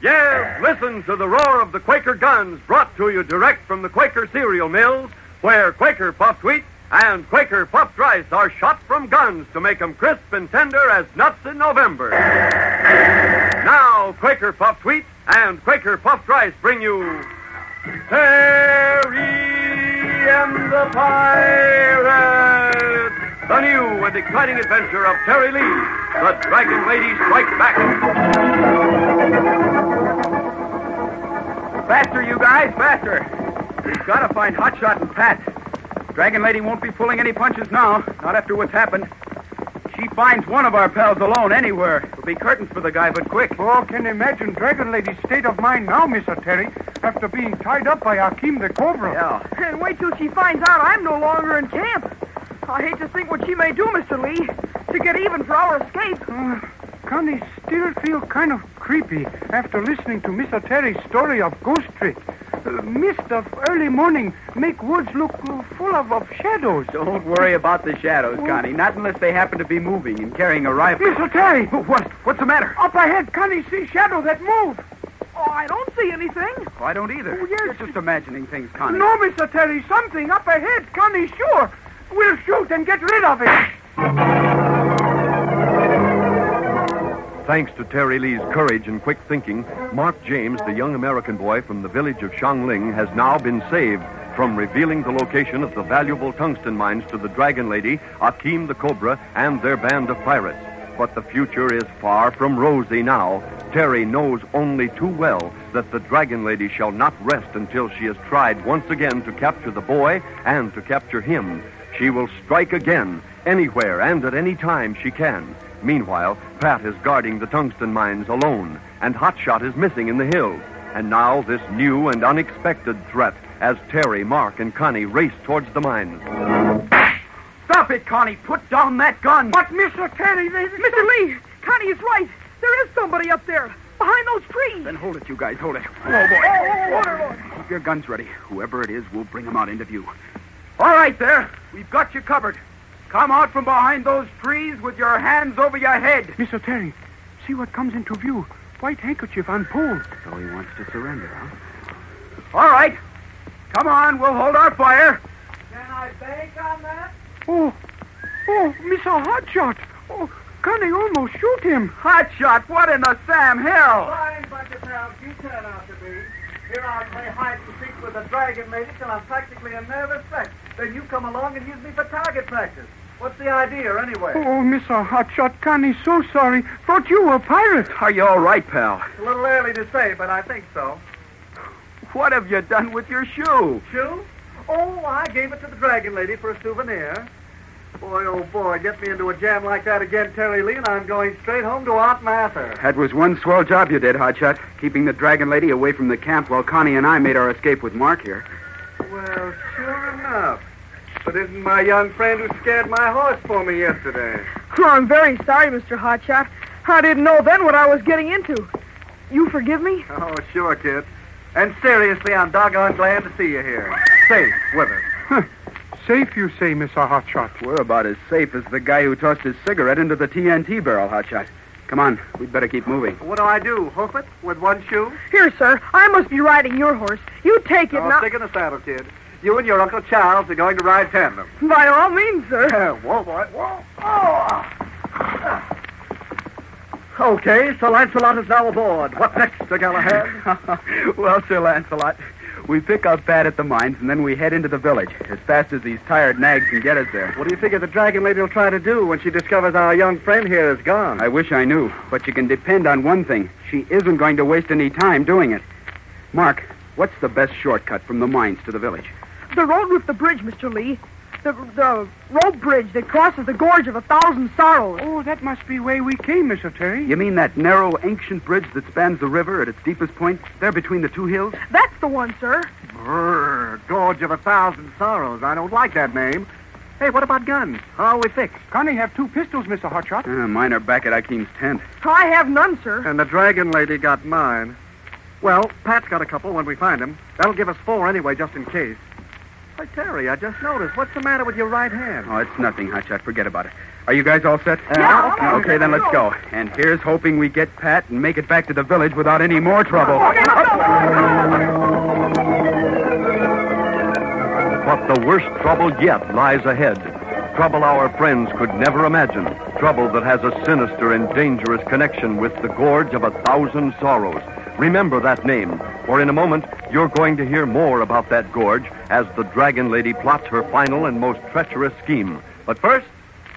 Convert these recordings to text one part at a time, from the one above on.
Yes, listen to the roar of the Quaker guns brought to you direct from the Quaker cereal mills, where Quaker Puffed Wheat and Quaker Puffed Rice are shot from guns to make 'em crisp and tender as nuts in November. Now, Quaker Puffed Wheat and Quaker Puffed Rice bring you Terry and the Pirates, the new and exciting adventure of Terry Lee, the Dragon Lady Strikes Back. Faster, you guys, faster. We've got to find Hotshot and Pat. Dragon Lady won't be pulling any punches now, not after what's happened. She finds one of our pals alone anywhere. It'll be curtains for the guy, but quick. Oh, can imagine Dragon Lady's state of mind now, Mr. Terry, after being tied up by Hakim the Cobra. Yeah. And wait till she finds out I'm no longer in camp. I hate to think what she may do, Mr. Lee, to get even for our escape. Uh, Connie still feel kind of creepy after listening to Mr. Terry's story of ghost trick. Uh, mist of early morning make woods look uh, full of, of shadows. Don't worry about the shadows, Connie. Not unless they happen to be moving and carrying a rifle. Mr. Terry! What? What's the matter? Up ahead, Connie see shadow that move. Oh, I don't see anything. Oh, I don't either. Oh, yes. You're just imagining things, Connie. No, Mr. Terry, something up ahead. Connie, sure. We'll shoot and get rid of it. Thanks to Terry Lee's courage and quick thinking, Mark James, the young American boy from the village of Shangling, has now been saved from revealing the location of the valuable tungsten mines to the Dragon Lady, Akim the Cobra, and their band of pirates. But the future is far from rosy now. Terry knows only too well that the Dragon Lady shall not rest until she has tried once again to capture the boy and to capture him. She will strike again, anywhere and at any time she can. Meanwhile, Pat is guarding the tungsten mines alone, and Hotshot is missing in the hills. And now this new and unexpected threat as Terry, Mark, and Connie race towards the mines. Stop it, Connie. Put down that gun. But, Mr. Terry, they... Mr. Lee, Connie is right. There is somebody up there, behind those trees. Then hold it, you guys. Hold it. Oh, boy. Oh, oh, oh Keep your guns ready. Whoever it is, we'll bring him out into view. All right, there. We've got you covered. Come out from behind those trees with your hands over your head. Mr. Terry, see what comes into view. White handkerchief on pole. So he wants to surrender, huh? All right. Come on, we'll hold our fire. Can I bank on that? Oh, oh, Mr. Hotshot. Oh, Connie almost shoot him. Hot shot, what in the Sam Hill? Fine bunch of pals you turn out to be. Here I play hide and seek with a dragon lady till I'm practically a nervous wreck. Then you come along and use me for target practice. What's the idea, anyway? Oh, Mr. Hotshot, Connie, so sorry. Thought you were a pirate. Are you all right, pal? It's a little early to say, but I think so. What have you done with your shoe? Shoe? Oh, I gave it to the dragon lady for a souvenir. Boy, oh boy, get me into a jam like that again, Terry Lee, and I'm going straight home to Aunt Martha. That was one swell job you did, Hotshot, keeping the Dragon Lady away from the camp while Connie and I made our escape with Mark here. Well, sure enough. But isn't my young friend who scared my horse for me yesterday? Oh, I'm very sorry, Mr. Hotshot. I didn't know then what I was getting into. You forgive me? Oh, sure, kid. And seriously, I'm doggone glad to see you here. Safe with us. Huh. Safe, you say, Mr. Hotshot. We're about as safe as the guy who tossed his cigarette into the TNT barrel, Hotshot. Come on, we'd better keep moving. What do I do? Hoof it with one shoe? Here, sir. I must be riding your horse. You take it Oh, now. stick in the saddle, kid. You and your Uncle Charles are going to ride tandem. By all means, sir. whoa, boy, whoa. Oh. Okay, Sir Lancelot is now aboard. What next, Sir Galahad? well, Sir Lancelot, we pick up Pat at the mines, and then we head into the village as fast as these tired nags can get us there. What do you figure the Dragon Lady will try to do when she discovers our young friend here is gone? I wish I knew, but you can depend on one thing. She isn't going to waste any time doing it. Mark, what's the best shortcut from the mines to the village? The road with the bridge, Mr. Lee. The, the rope bridge that crosses the gorge of a thousand sorrows. Oh, that must be way we came, Mr. Terry. You mean that narrow, ancient bridge that spans the river at its deepest point, there between the two hills? That's the one, sir. Brrr, Gorge of a Thousand Sorrows. I don't like that name. Hey, what about guns? How are we fixed? Connie have two pistols, Mr. Hotshot. Uh, mine are back at Akeem's tent. I have none, sir. And the Dragon Lady got mine. Well, Pat's got a couple when we find him. That'll give us four anyway, just in case. Hey, Terry, I just noticed. What's the matter with your right hand? Oh, it's nothing, Hotshot. Forget about it. Are you guys all set? Yeah, okay. Okay, then let's go. And here's hoping we get Pat and make it back to the village without any more trouble. But the worst trouble yet lies ahead. Trouble our friends could never imagine. Trouble that has a sinister and dangerous connection with the Gorge of a Thousand Sorrows. Remember that name, for in a moment you're going to hear more about that gorge as the Dragon Lady plots her final and most treacherous scheme. But first,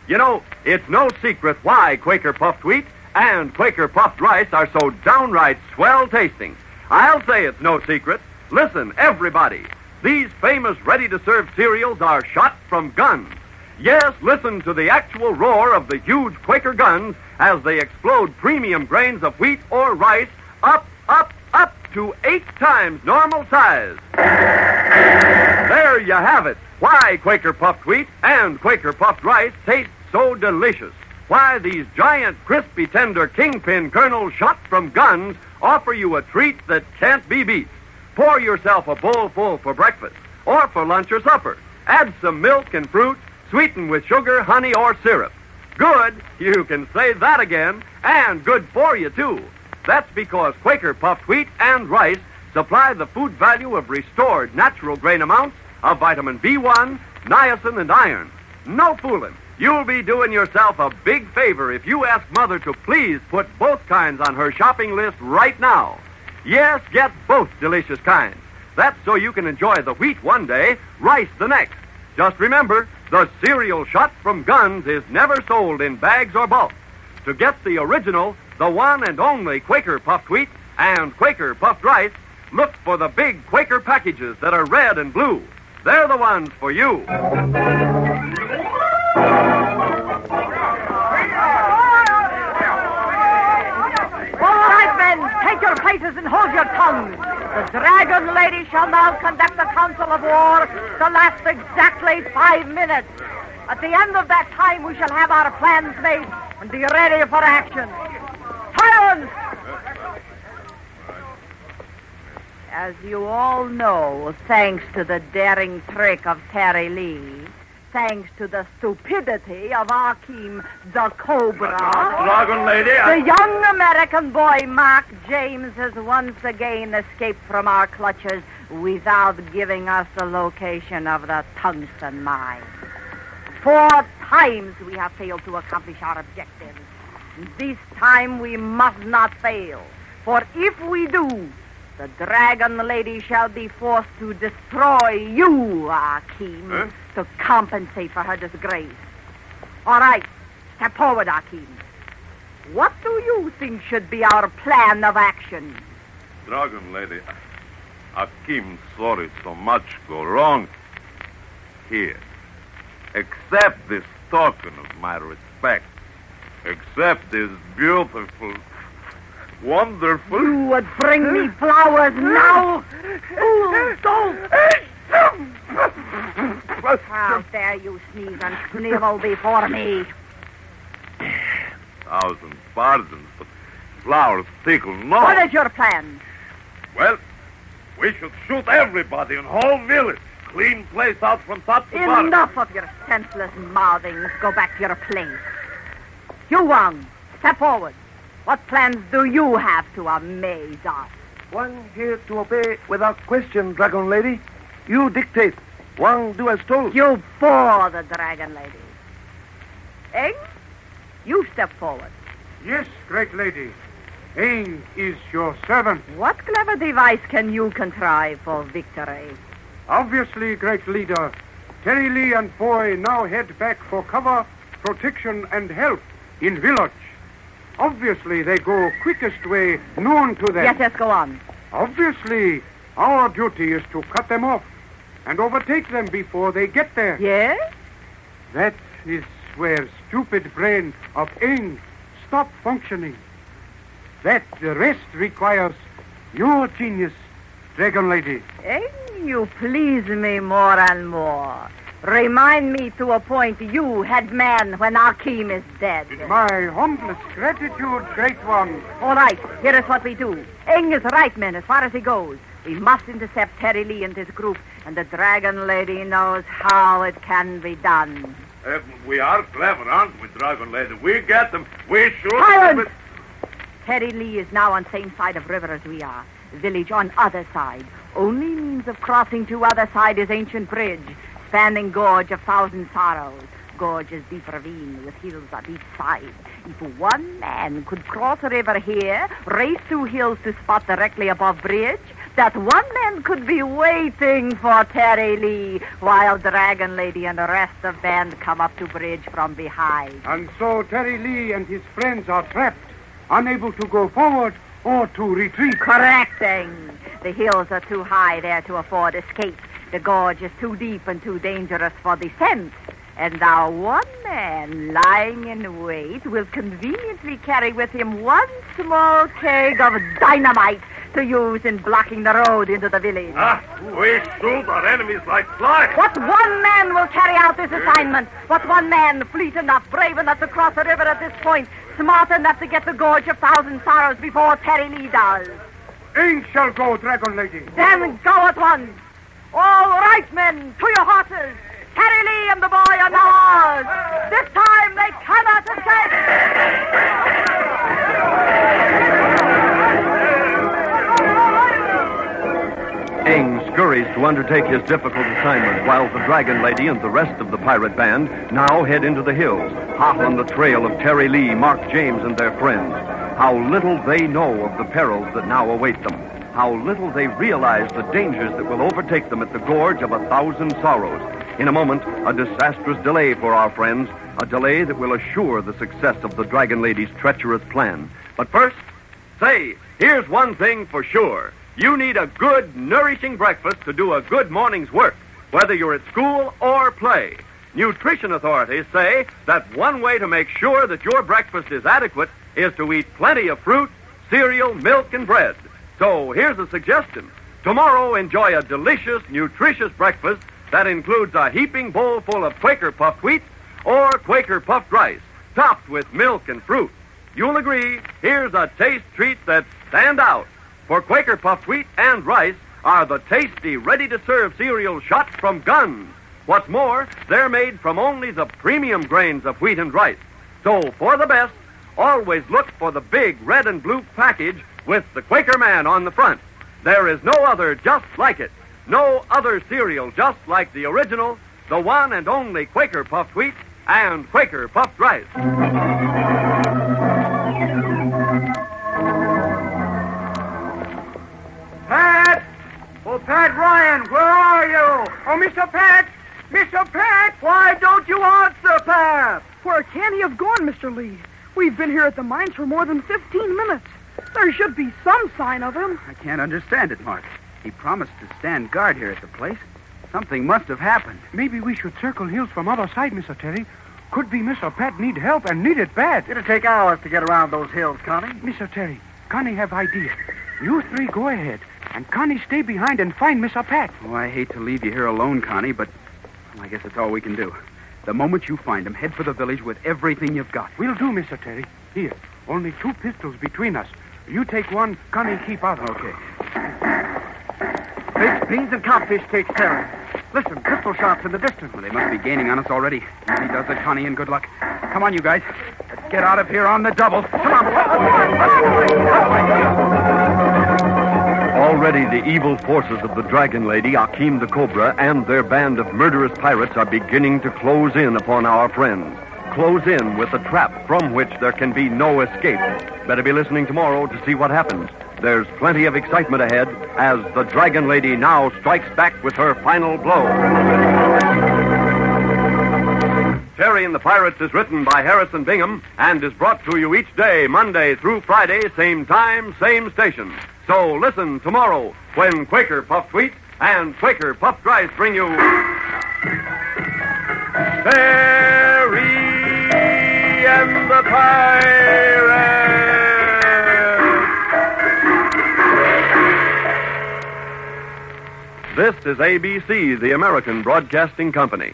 you know, it's no secret why Quaker puffed wheat and Quaker puffed rice are so downright swell tasting. I'll say it's no secret. Listen, everybody. These famous ready to serve cereals are shot from guns. Yes, listen to the actual roar of the huge Quaker guns as they explode premium grains of wheat or rice up, up, up to eight times normal size. There you have it. Why Quaker puffed wheat and Quaker puffed rice taste so delicious. Why these giant, crispy, tender kingpin kernels shot from guns offer you a treat that can't be beat. Pour yourself a bowl full for breakfast or for lunch or supper. Add some milk and fruit, sweeten with sugar, honey, or syrup. Good, you can say that again, and good for you, too. That's because Quaker puffed wheat and rice supply the food value of restored natural grain amounts of vitamin B1, niacin, and iron. No fooling. You'll be doing yourself a big favor if you ask Mother to please put both kinds on her shopping list right now. Yes, get both delicious kinds. That's so you can enjoy the wheat one day, rice the next. Just remember, the cereal shot from guns is never sold in bags or bulk. To get the original, the one and only Quaker puffed wheat and Quaker puffed rice, look for the big Quaker packages that are red and blue. They're the ones for you. All right, men, take your places and hold your tongues. The Dragon Lady shall now conduct a council of war to last exactly five minutes. At the end of that time, we shall have our plans made and be ready for action. Silence! As you all know, thanks to the daring trick of Terry Lee, thanks to the stupidity of Akeem the Cobra, Dragon Lady, the young American boy Mark James has once again escaped from our clutches without giving us the location of the tungsten mine. Four times we have failed to accomplish our objectives. This time we must not fail, for if we do, the Dragon Lady shall be forced to destroy you, Akeem, to compensate for her disgrace. All right, step forward, Akeem. What do you think should be our plan of action? Dragon Lady, Akim, sorry so much go wrong. Here, accept this token of my respect. Accept this beautiful, wonderful. You would bring me flowers now? Ooh, don't! How dare you sneeze and snivel before me? Thousand pardons, but flowers tickle no. What is your plan? Well, we should shoot everybody in whole village. Clean place out from top to bottom. Enough of your senseless mouthings. Go back to your place. You Wang, step forward. What plans do you have to amaze us? One here to obey without question, Dragon Lady. You dictate. Wang do as told. You bore the dragon lady. Eng, you step forward. Yes, great lady. Aang is your servant. What clever device can you contrive for victory? Obviously, great leader, Terry Lee and Foy now head back for cover, protection, and help in village. Obviously, they go quickest way known to them. Yes, yes, go on. Obviously, our duty is to cut them off and overtake them before they get there. Yes? That is where stupid brain of Aang stop functioning. That the rest requires your genius, Dragon Lady. Eng, you please me more and more. Remind me to appoint you head man when Akim is dead. My humblest gratitude, great one. All right, here is what we do. Eng is right, men, as far as he goes. We must intercept Terry Lee and his group, and the Dragon Lady knows how it can be done. Uh, we are clever, aren't we, Dragon Lady? We get them. We shoot Silence! Terry Lee is now on same side of river as we are. Village on other side. Only means of crossing to other side is ancient bridge, spanning gorge of thousand sorrows. Gorge is deep ravine with hills on each side. If one man could cross a river here, race two hills to spot directly above bridge, that one man could be waiting for Terry Lee while Dragon Lady and the rest of band come up to bridge from behind. And so Terry Lee and his friends are trapped, unable to go forward or to retreat. Correcting. The hills are too high there to afford escape. The gorge is too deep and too dangerous for descent. And now one man lying in wait will conveniently carry with him one small keg of dynamite to use in blocking the road into the village. Ah, we shoot our enemies like flies. What one man will carry out this assignment? What one man, fleet enough, brave enough to cross the river at this point, smart enough to get the gorge of Thousand Sorrows before Terry Lee does? Aang shall go, Dragon Lady. Then go at once. All right, men, to your horses. Terry Lee and the boy are now ours. This time they cannot escape. Aang scurries to undertake his difficult assignment while the Dragon Lady and the rest of the pirate band now head into the hills, hot on the trail of Terry Lee, Mark James, and their friends. How little they know of the perils that now await them. How little they realize the dangers that will overtake them at the gorge of a thousand sorrows. In a moment, a disastrous delay for our friends, a delay that will assure the success of the Dragon Lady's treacherous plan. But first, say, here's one thing for sure. You need a good, nourishing breakfast to do a good morning's work, whether you're at school or play. Nutrition authorities say that one way to make sure that your breakfast is adequate is to eat plenty of fruit, cereal, milk, and bread. So here's a suggestion. Tomorrow, enjoy a delicious, nutritious breakfast that includes a heaping bowl full of Quaker puffed wheat or Quaker puffed rice, topped with milk and fruit. You'll agree, here's a taste treat that stand out. For Quaker puffed wheat and rice are the tasty, ready-to-serve cereal shots from Guns. What's more, they're made from only the premium grains of wheat and rice. So, for the best, always look for the big red and blue package with the Quaker Man on the front. There is no other just like it. No other cereal just like the original, the one and only Quaker puffed wheat and Quaker puffed rice. Pat! Oh, Pat Ryan, where are you? Oh, Mr. Pat! Mr. Pat! Why don't you answer, Pat? Where can he have gone, Mr. Lee? We've been here at the mines for more than 15 minutes. There should be some sign of him. I can't understand it, Mark. He promised to stand guard here at the place. Something must have happened. Maybe we should circle hills from other side, Mr. Terry. Could be Mr. Pat need help and need it bad. It'll take hours to get around those hills, Connie. Mr. Terry, Connie have idea. You three go ahead, and Connie stay behind and find Mr. Pat. Oh, I hate to leave you here alone, Connie, but well, I guess that's all we can do. The moment you find him, head for the village with everything you've got. We'll do, Mr. Terry. Here, only two pistols between us. You take one, Connie keep other. Okay. Baked beans and codfish takes Terry. Listen, pistol shots in the distance. Well, they must be gaining on us already. If he does it, Connie, and good luck. Come on, you guys. Let's get out of here on the double. Come on. Already the evil forces of the Dragon Lady, Akim the Cobra, and their band of murderous pirates are beginning to close in upon our friends. Close in with a trap from which there can be no escape. Better be listening tomorrow to see what happens. There's plenty of excitement ahead as the Dragon Lady now strikes back with her final blow. Terry and the Pirates is written by Harrison Bingham and is brought to you each day, Monday through Friday, same time, same station. So listen tomorrow when Quaker Puffed Wheat and Quaker Puffed Rice bring you Terry Pirates. This is ABC, the American Broadcasting Company.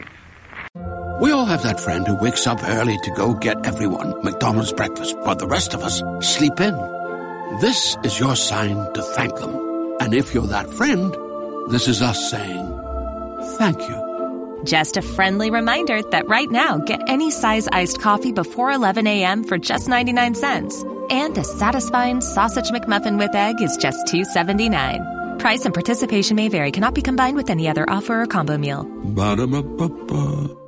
We all have that friend who wakes up early to go get everyone McDonald's breakfast, but the rest of us sleep in. This is your sign to thank them. And if you're that friend, this is us saying thank you. Just a friendly reminder that right now, get any size iced coffee before 11 a.m. for just 99 cents. And a satisfying sausage McMuffin with egg is just $2.79. Price and participation may vary, cannot be combined with any other offer or combo meal. Ba-da-ba-ba-ba.